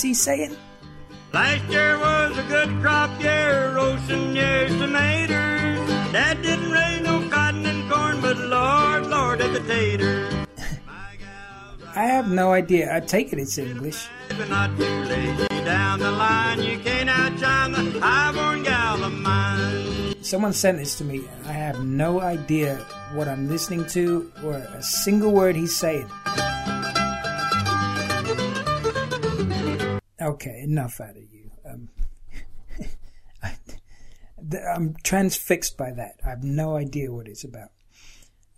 What's he saying? Last year was a good crop year, roasting years tomatoes. Dad didn't raise no cotton and corn, but Lord, Lord, at the taters. I have no idea. I take it it's English. Not too lazy down the line, you can't outshine the high-born gal of mine. Someone sent this to me. I have no idea what I'm listening to or a single word he's saying. Okay, enough out of you. Um, I, am transfixed by that. I have no idea what it's about.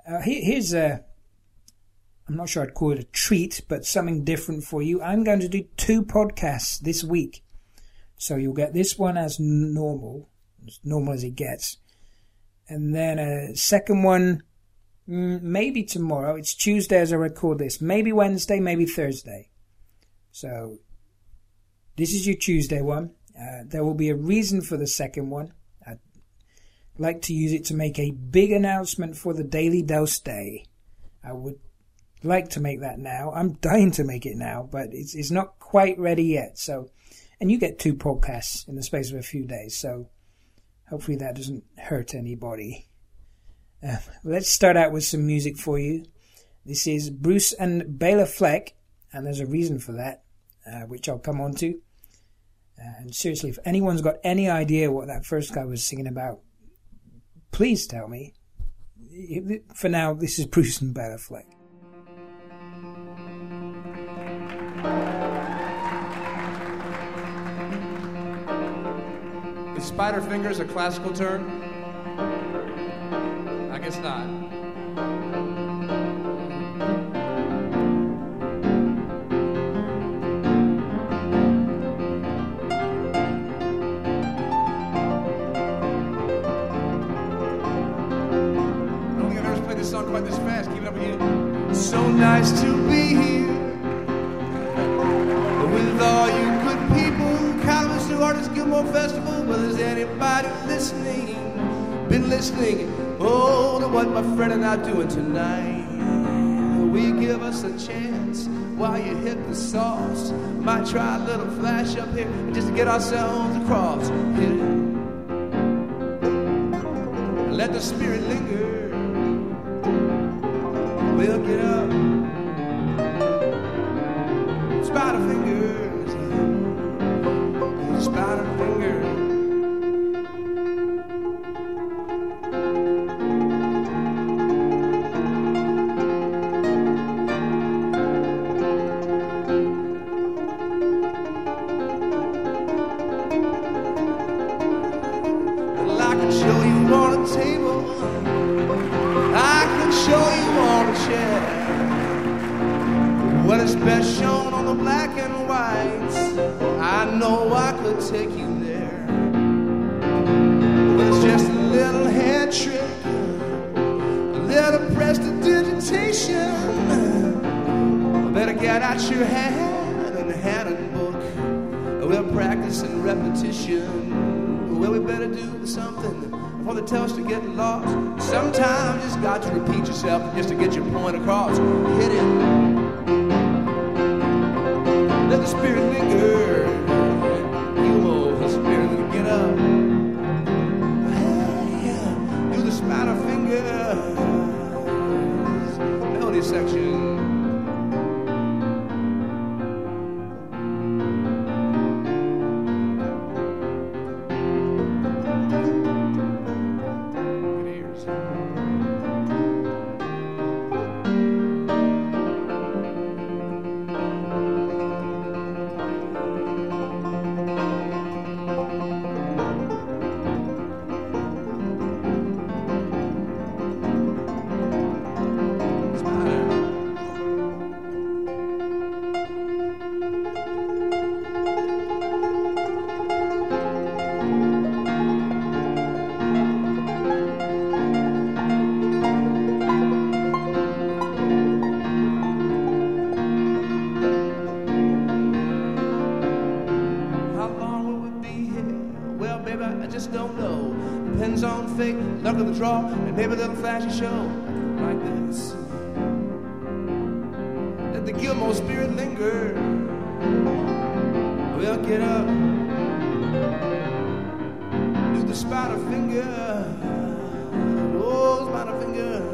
Uh, here, here's a. I'm not sure I'd call it a treat, but something different for you. I'm going to do two podcasts this week. So you'll get this one as normal, as normal as it gets. And then a second one, mm, maybe tomorrow. It's Tuesday as I record this. Maybe Wednesday, maybe Thursday. So this is your Tuesday one. Uh, there will be a reason for the second one. I'd like to use it to make a big announcement for the Daily Dose Day. I would like to make that now. I'm dying to make it now, but it's, it's not quite ready yet. So, and you get two podcasts in the space of a few days. So hopefully that doesn't hurt anybody. Uh, let's start out with some music for you. This is Bruce and Bela Fleck, and there's a reason for that, uh, which I'll come on to. And seriously, if anyone's got any idea what that first guy was singing about, please tell me. For now, this is Bruce and Bela Fleck. Is spider fingers a classical term? I guess not. So nice to be here with all you good people. College to Artist Gilmore Festival. Well, is anybody listening? Been listening? Oh, to what my friend and I doing tonight? Will you give us a chance while you hit the sauce? Might try a little flash up here just to get ourselves across. Let the spirit linger. We'll get up. Spider fingers. Spider fingers. Get out your hand and hand and book. We'll practice and repetition. Well, we better do something before they tell us to get lost. Sometimes you just got to repeat yourself just to get your point across. Hit it. On fate, luck of the draw, and maybe a little flashy show like this. Let the Gilmore spirit linger. Well, get up. Do the spider finger. Oh, spider finger.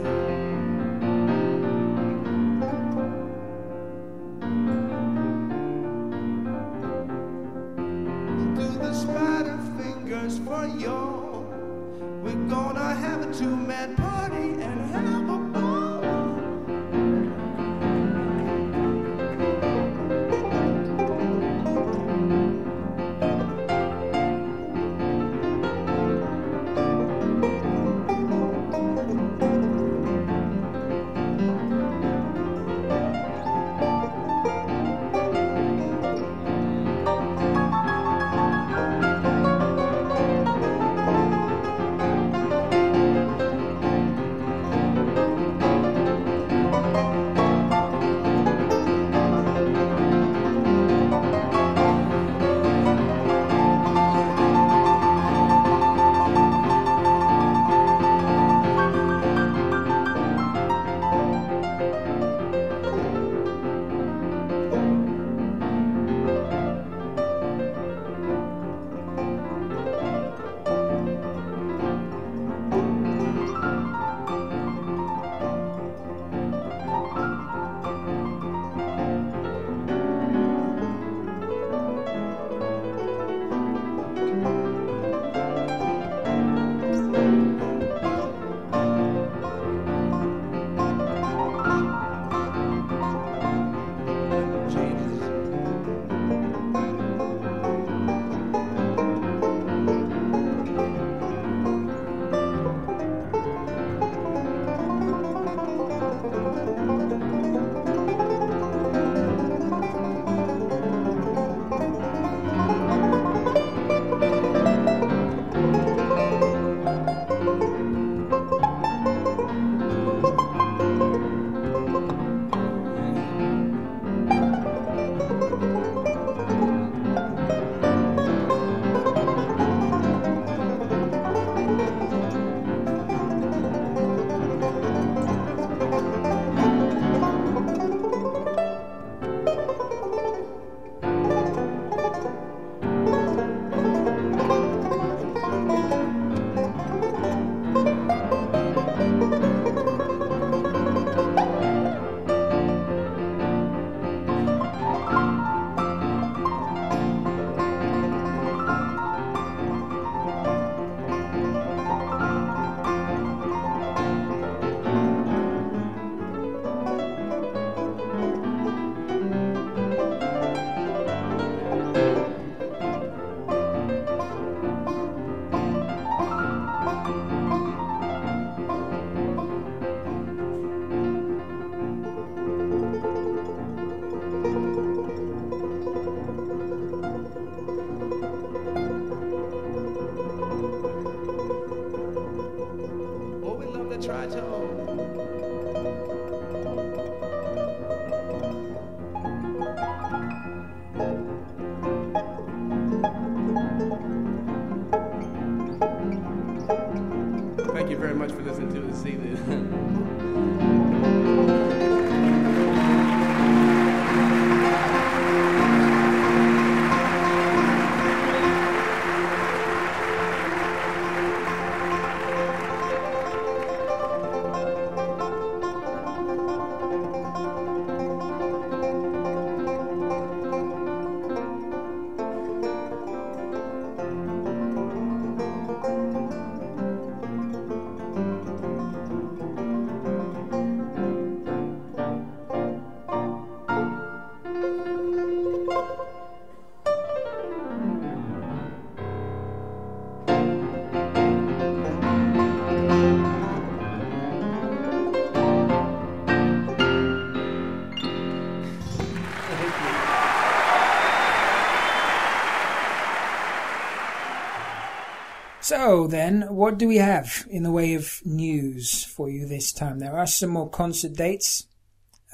Then, what do we have in the way of news for you this time? There are some more concert dates,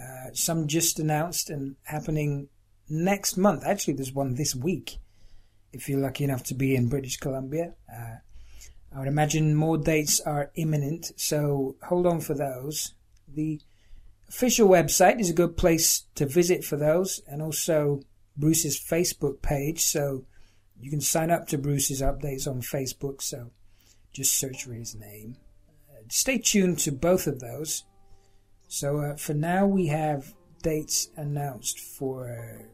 uh, some just announced and happening next month. Actually, there's one this week. If you're lucky enough to be in British Columbia, uh, I would imagine more dates are imminent. So hold on for those. The official website is a good place to visit for those, and also Bruce's Facebook page, so you can sign up to Bruce's updates on Facebook. So just search for his name. Uh, stay tuned to both of those. So uh, for now, we have dates announced for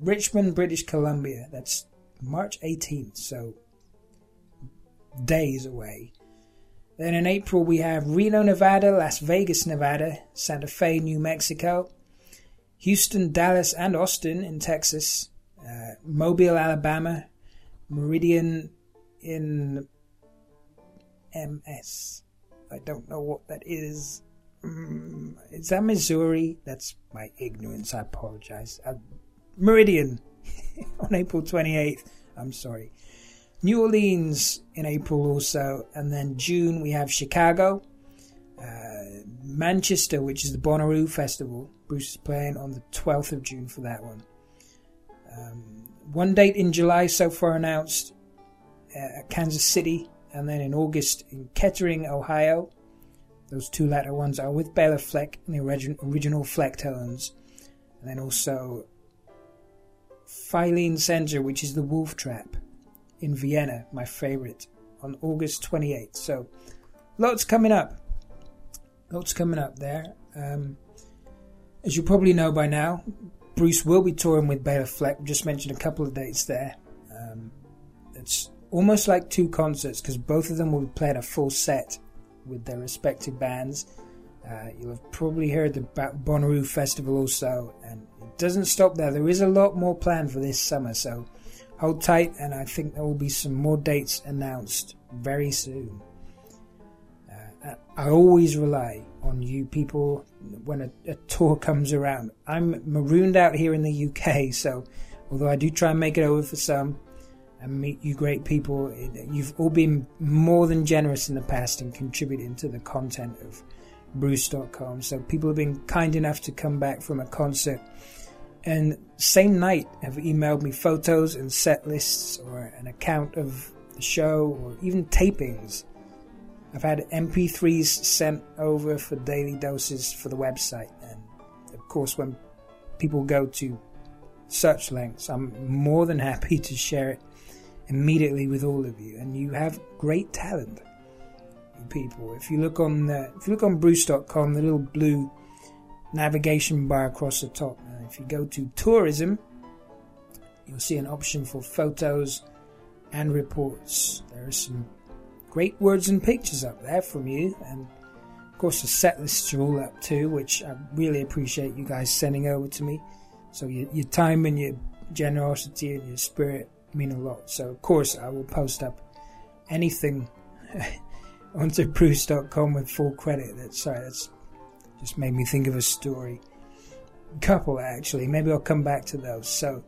Richmond, British Columbia. That's March 18th, so days away. Then in April, we have Reno, Nevada, Las Vegas, Nevada, Santa Fe, New Mexico, Houston, Dallas, and Austin in Texas, uh, Mobile, Alabama, Meridian in MS. I don't know what that is. Mm, is that Missouri? That's my ignorance. I apologize. Uh, Meridian on April 28th. I'm sorry. New Orleans in April also, and then June we have Chicago, uh, Manchester, which is the Bonnaroo Festival. Bruce is playing on the 12th of June for that one. Um, one date in July so far announced uh, Kansas City, and then in August in Kettering, Ohio. Those two latter ones are with Bela Fleck and the origin- original Flecktones, and then also Filene Center, which is the Wolf Trap in Vienna, my favorite, on August 28th. So, lots coming up. Lots coming up there. Um, as you probably know by now, Bruce will be touring with Bela Fleck. Just mentioned a couple of dates there. Um, it's almost like two concerts because both of them will be playing a full set with their respective bands. Uh, you'll have probably heard the Bonnaroo Festival also, and it doesn't stop there. There is a lot more planned for this summer, so hold tight, and I think there will be some more dates announced very soon. Uh, I always rely on you people when a, a, tour comes around. I'm marooned out here in the UK, so although I do try and make it over for some, and meet you great people. You've all been more than generous in the past in contributing to the content of Bruce.com. So people have been kind enough to come back from a concert and same night have emailed me photos and set lists or an account of the show or even tapings. I've had MP3s sent over for daily doses for the website, and of course, when people go to such lengths, I'm more than happy to share it immediately with all of you. And you have great talent, people. If you look on the, if you look on Bruce.com, the little blue navigation bar across the top. Now, if you go to tourism, you'll see an option for photos and reports. There are some great words and pictures up there from you, and of course the set lists are all up too, which I really appreciate you guys sending over to me. So your, your time and your generosity and your spirit mean a lot. So of course I will post up anything onto Bruce.com with full credit. That's sorry, that's just made me think of a story. Couple actually. Maybe I'll come back to those. So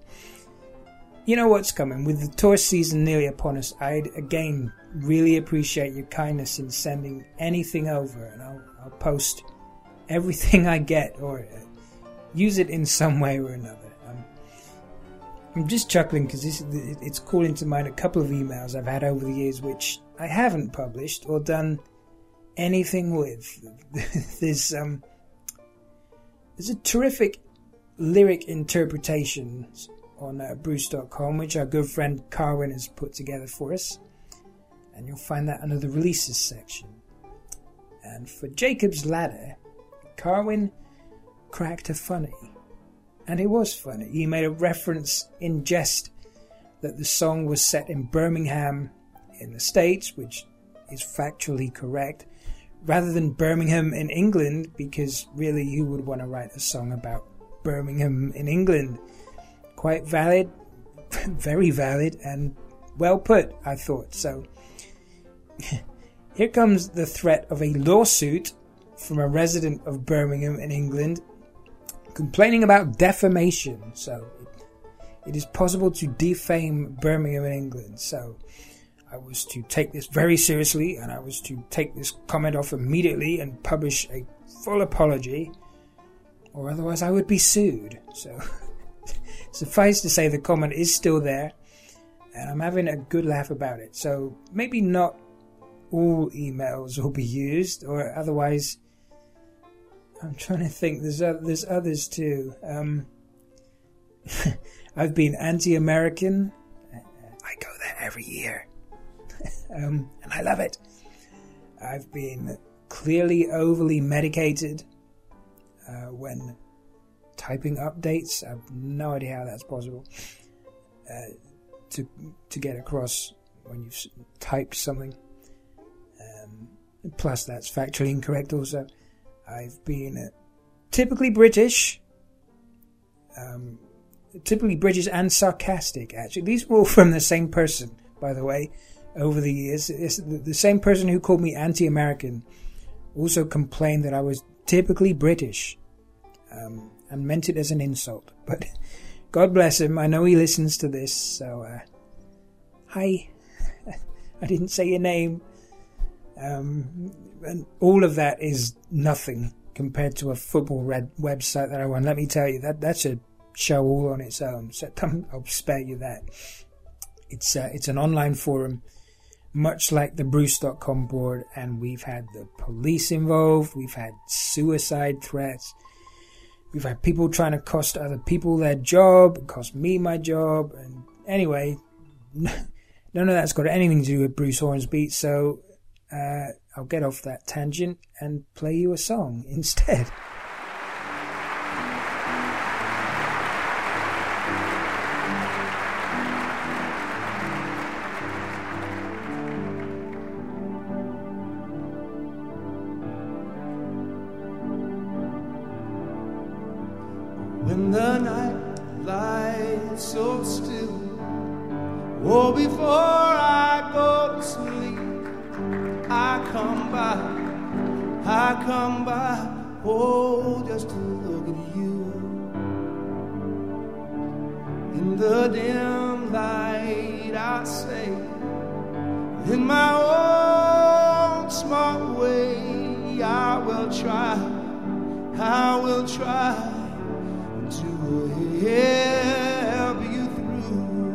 you know what's coming. With the tour season nearly upon us, I'd again really appreciate your kindness in sending anything over, and I'll, I'll post everything I get or uh, use it in some way or another. I'm just chuckling because it's calling to mind a couple of emails I've had over the years which I haven't published or done anything with. there's um, there's a terrific lyric interpretation on uh, Bruce.com which our good friend Carwin has put together for us, and you'll find that under the releases section. And for Jacob's Ladder, Carwin cracked a funny and it was funny. He made a reference in jest that the song was set in Birmingham in the States, which is factually correct, rather than Birmingham in England, because really who would want to write a song about Birmingham in England? Quite valid, very valid, and well put, I thought. So here comes the threat of a lawsuit from a resident of Birmingham in England complaining about defamation. So it, is possible to defame Birmingham in England. So I was to take this very seriously and I was to take this comment off immediately and publish a full apology, or otherwise I would be sued. So suffice to say, the comment is still there and I'm having a good laugh about it. So maybe not all emails will be used, or otherwise I'm trying to think. There's uh, there's others too. Um, I've been anti-American. I go there every year, um, and I love it. I've been clearly overly medicated uh, when typing updates. I have no idea how that's possible uh, to to get across when you've typed something. Um, plus, that's factually incorrect. Also, I've been typically British. Um, typically British and sarcastic. Actually, these were all from the same person, by the way. Over the years, it's the same person who called me anti-American also complained that I was typically British, um, and meant it as an insult. But God bless him. I know he listens to this, so uh, hi. I didn't say your name. Um, and all of that is nothing compared to a football red website that I run. Let me tell you that that's a show all on its own. So I'll spare you that. It's uh, it's an online forum, much like the Bruce.com board, and we've had the police involved. We've had suicide threats. We've had people trying to cost other people their job, cost me my job, and anyway, none of that's got anything to do with Bruce Hornsby. So uh, I'll get off that tangent and play you a song instead. Come by, oh, just to look at you. In the dim light, I say, in my own small way, I will try, I will try to help you through.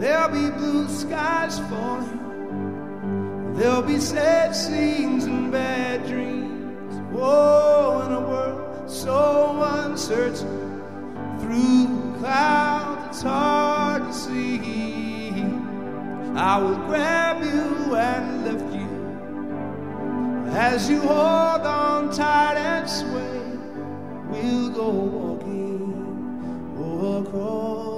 There'll be blue skies falling, there'll be sad scenes and bad dreams. Whoa, in a world so uncertain, through clouds it's hard to see. I will grab you and lift you as you hold on tight and sway we'll go walking oh, across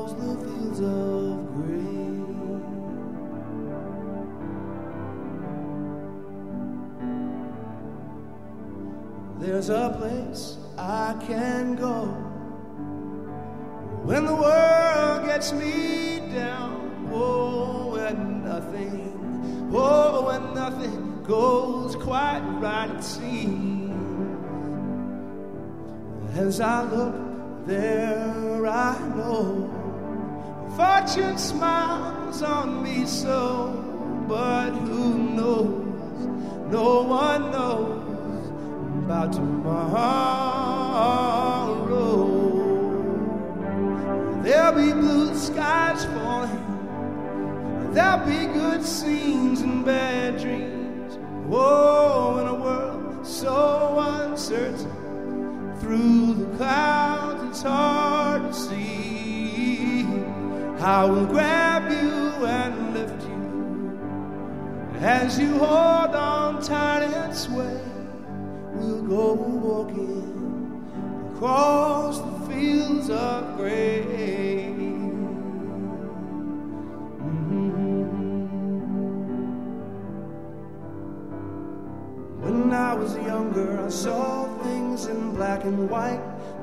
There's a place I can go when the world gets me down. Oh, when nothing, oh, when nothing goes quite right, it seems. As I look there, I know fortune smiles on me so, but who knows? No one knows about tomorrow. There'll be blue skies falling, there'll be good scenes and bad dreams. Oh, in a world so uncertain through the clouds, it's hard to see. I will grab you and lift you as you hold on tight and sway. We'll go walking across the fields of grain. When I was younger, I saw things in black and white.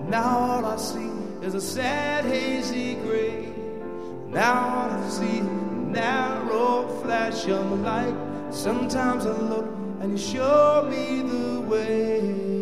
Now all I see is a sad, hazy gray. Now all I see narrow flash of light. Sometimes I look and you show me the way.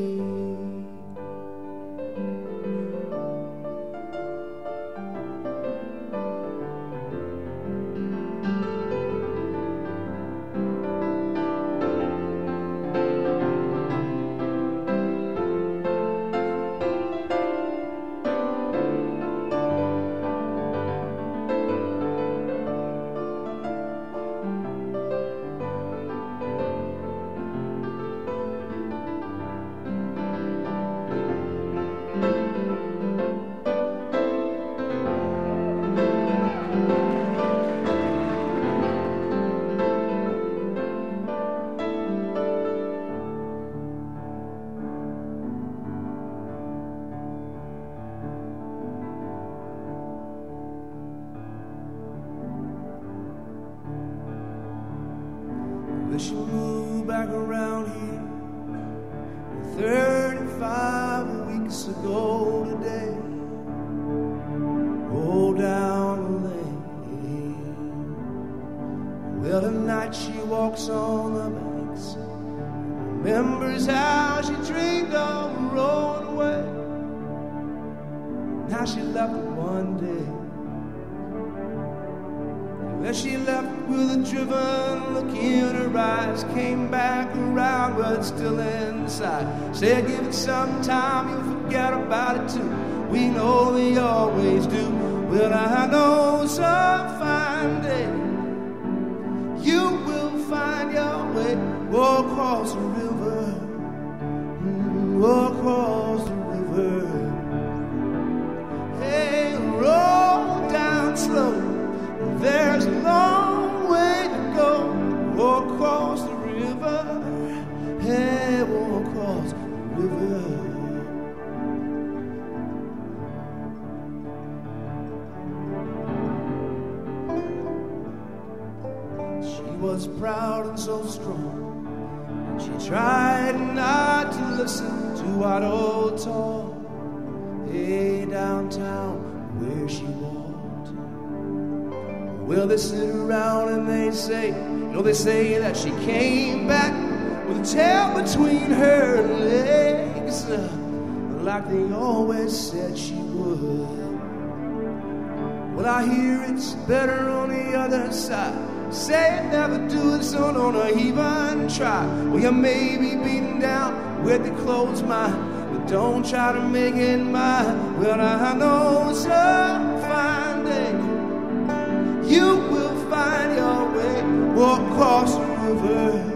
Down slow. There's a long way to go. Walk across the river. Hey, walk across the river. She was proud and so strong. And she tried not to listen to what old talk. They sit around and they say, you know, they say that she came back with a tail between her legs, uh, like they always said she would. Well, I hear it's better on the other side. Say it, never do it, so don't even try. Well, you may be beaten down with the clothes mine, but don't try to make it mine. Well, I know some fine day you will find your way. Walk across the river,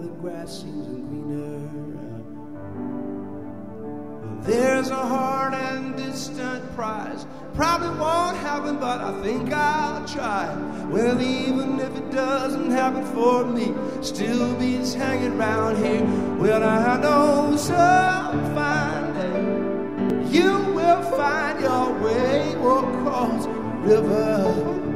the grass seems greener. There's a hard and distant prize. Probably won't happen, but I think I'll try. Well, even if it doesn't happen for me, still beats hanging round here. Well, I know some fine you will find your way. Across the river,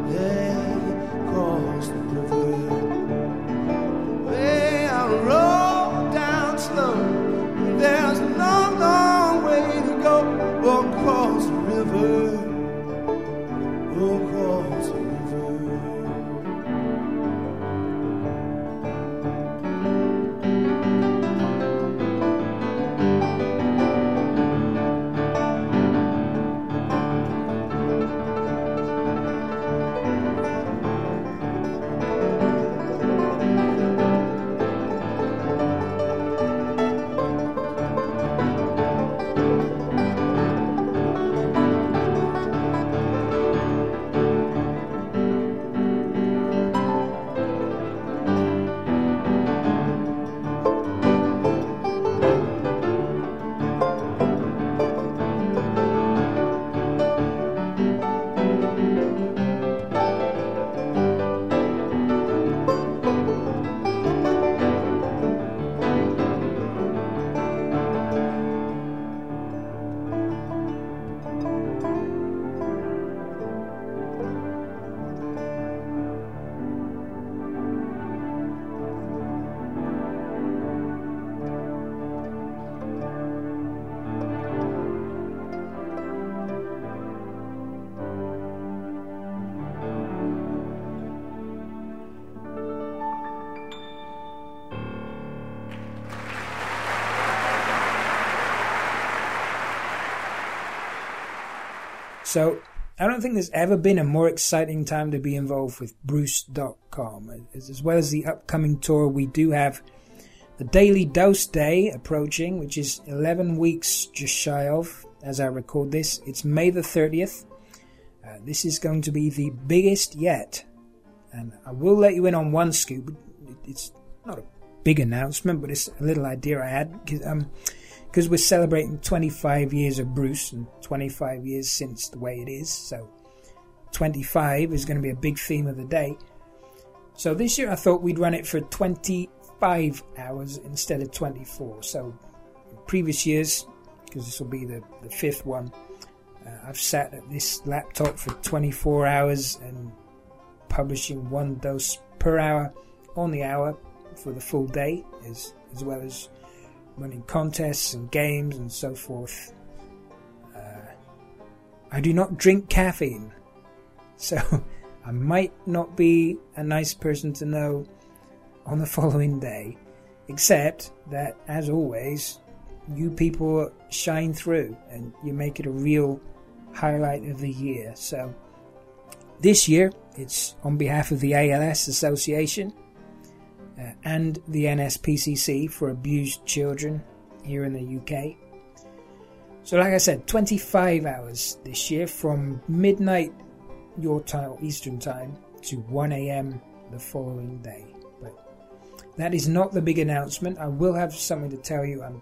So I don't think there's ever been a more exciting time to be involved with Bruce.com. As, well as the upcoming tour, we do have the Daily Dose Day approaching, which is 11 weeks just shy of as I record this. It's May the 30th. Uh, this is going to be the biggest yet. And I will let you in on one scoop. It's not a big announcement, but it's a little idea I had. Um, we're celebrating 25 years of Bruce and 25 years since the way it is. So 25 is going to be a big theme of the day. So this year I thought we'd run it for 25 hours instead of 24. So previous years, because this will be the, the fifth one, uh, I've sat at this laptop for 24 hours and publishing one dose per hour on the hour for the full day, as, as well as running contests and games and so forth. Uh, I do not drink caffeine, so I might not be a nice person to know on the following day, except that, as always, you people shine through and you make it a real highlight of the year. So, this year, it's on behalf of the ALS Association uh, and the NSPCC for abused children here in the UK. So, like I said, 25 hours this year from midnight your time, Eastern time, to 1 a.m. the following day. But that is not the big announcement. I will have something to tell you. I'm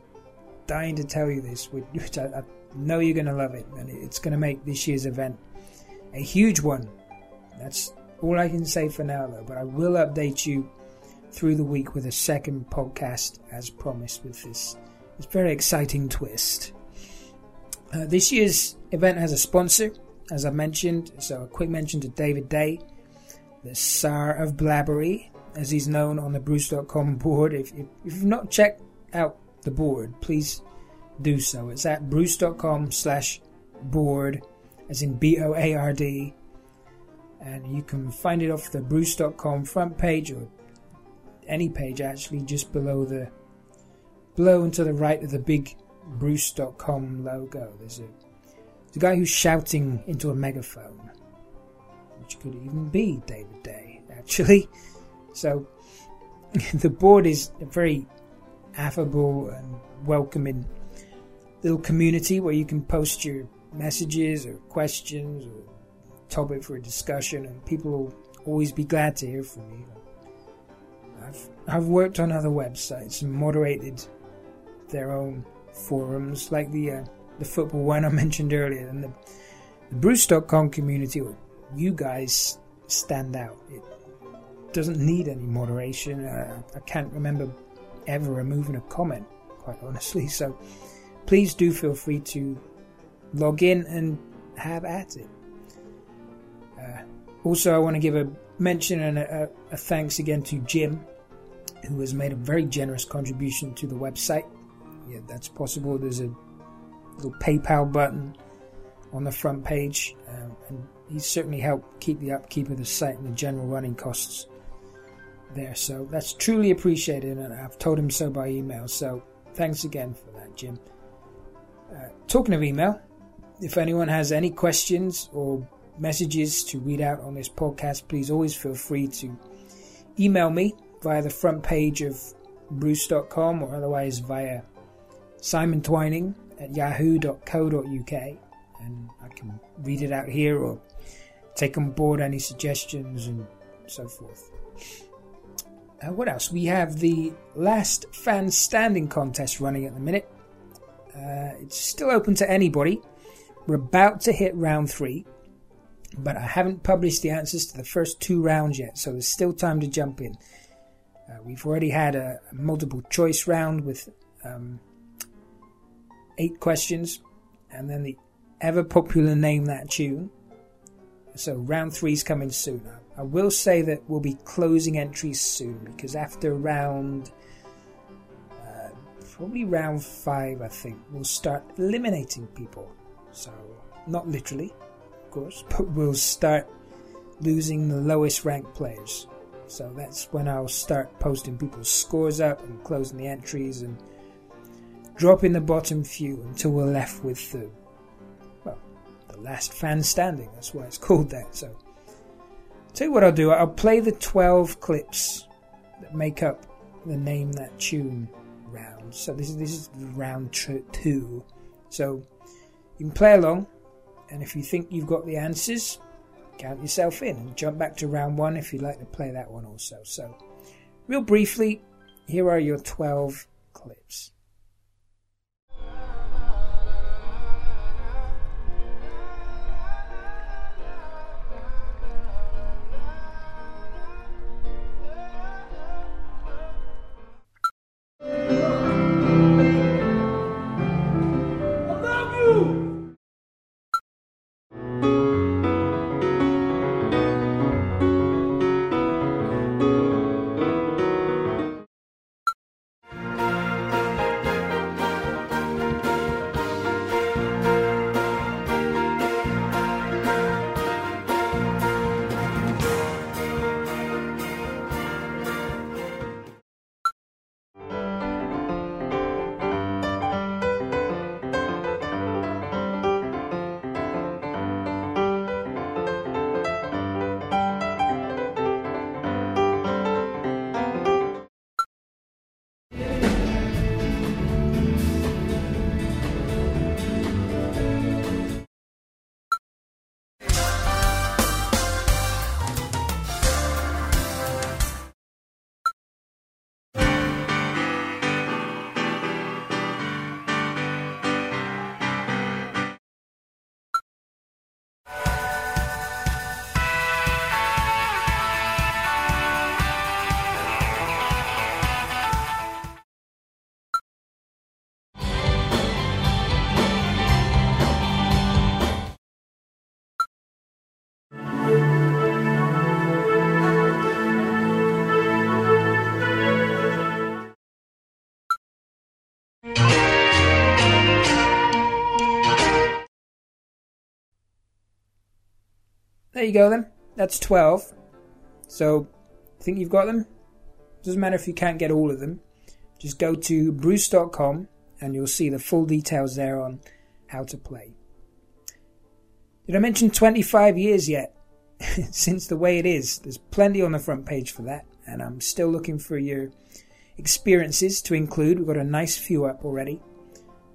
dying to tell you this, which I, I know you're going to love it, and it's going to make this year's event a huge one. That's all I can say for now, though. But I will update you through the week with a second podcast, as promised, with this, this very exciting twist. Uh, this year's event has a sponsor, as I mentioned, so a quick mention to David Day, the Tsar of Blabbery, as he's known on the Bruce.com board. If, if, if you've not checked out the board, please do so. It's at Bruce.com slash board, as in B O A R D. And you can find it off the Bruce.com front page or any page actually just below the below and to the right of the big Bruce.com logo. There's a, a guy who's shouting into a megaphone, which could even be David Day, actually. So the board is a very affable and welcoming little community where you can post your messages or questions or topic for a discussion, and people will always be glad to hear from you. I've I've worked on other websites and moderated their own forums, like the uh, the football one I mentioned earlier, and the, the Bruce.com community. You guys stand out. It doesn't need any moderation. Uh, I can't remember ever removing a comment, quite honestly. So please do feel free to log in and have at it. Uh, also, I want to give a mention and a, a, thanks again to Jim, who has made a very generous contribution to the website. Yeah, that's possible. There's a little PayPal button on the front page, um, and he's certainly helped keep the upkeep of the site and the general running costs there. So that's truly appreciated, and I've told him so by email. So thanks again for that, Jim. Uh, talking of email, if anyone has any questions or messages to read out on this podcast, please always feel free to email me via the front page of bruce.com or otherwise via Simon Twining at yahoo.co.uk and I can read it out here or take on board any suggestions and so forth. Uh, what else? We have the last fan standing contest running at the minute. Uh, it's still open to anybody. We're about to hit round three, but I haven't published the answers to the first two rounds yet, so there's still time to jump in. Uh, we've already had a, multiple choice round with um, eight questions, and then the ever popular Name That Tune. So round three is coming soon. I will say that we'll be closing entries soon because after round uh, probably round five, I think we'll start eliminating people. So not literally, course, but we'll start losing the lowest ranked players. So that's when I'll start posting people's scores up and closing the entries and dropping the bottom few until we're left with the well, the last fan standing. That's why it's called that. So, tell you what I'll do. I'll play the 12 clips that make up the name that tune round. So this is this is round two. So you can play along, and if you think you've got the answers, count yourself in and jump back to round one if you'd like to play that one also. So, real briefly, here are your 12 clips. There you go then. That's 12. So, I think you've got them? Doesn't matter if you can't get all of them. Just go to bruce.com and you'll see the full details there on how to play. Did I mention 25 years yet? Since the way it is, there's plenty on the front page for that, and I'm still looking for your experiences to include. We've got a nice few up already.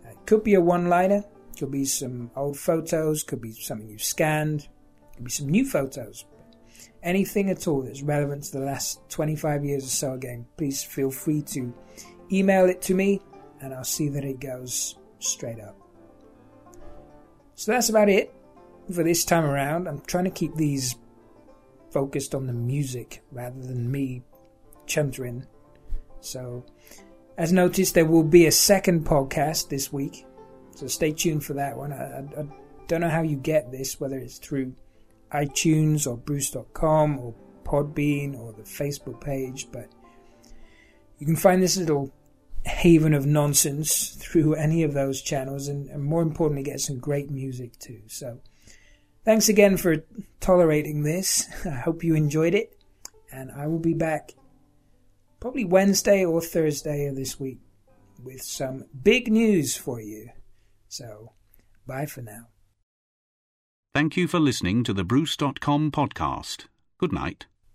Uh, it could be a one liner, could be some old photos, could be something you've scanned, could be some new photos. Anything at all that's relevant to the last 25 years or so again, please feel free to email it to me and I'll see that it goes straight up. So that's about it for this time around. I'm trying to keep these focused on the music rather than me chuntering. So, as noticed, there will be a second podcast this week. So stay tuned for that one. I, I, I don't know how you get this, whether it's through iTunes or Bruce.com or Podbean or the Facebook page, but you can find this little haven of nonsense through any of those channels and, and, more importantly get some great music too. So thanks again for tolerating this. I hope you enjoyed it and I will be back probably Wednesday or Thursday of this week with some big news for you. So bye for now. Thank you for listening to the Bruce.com podcast. Good night.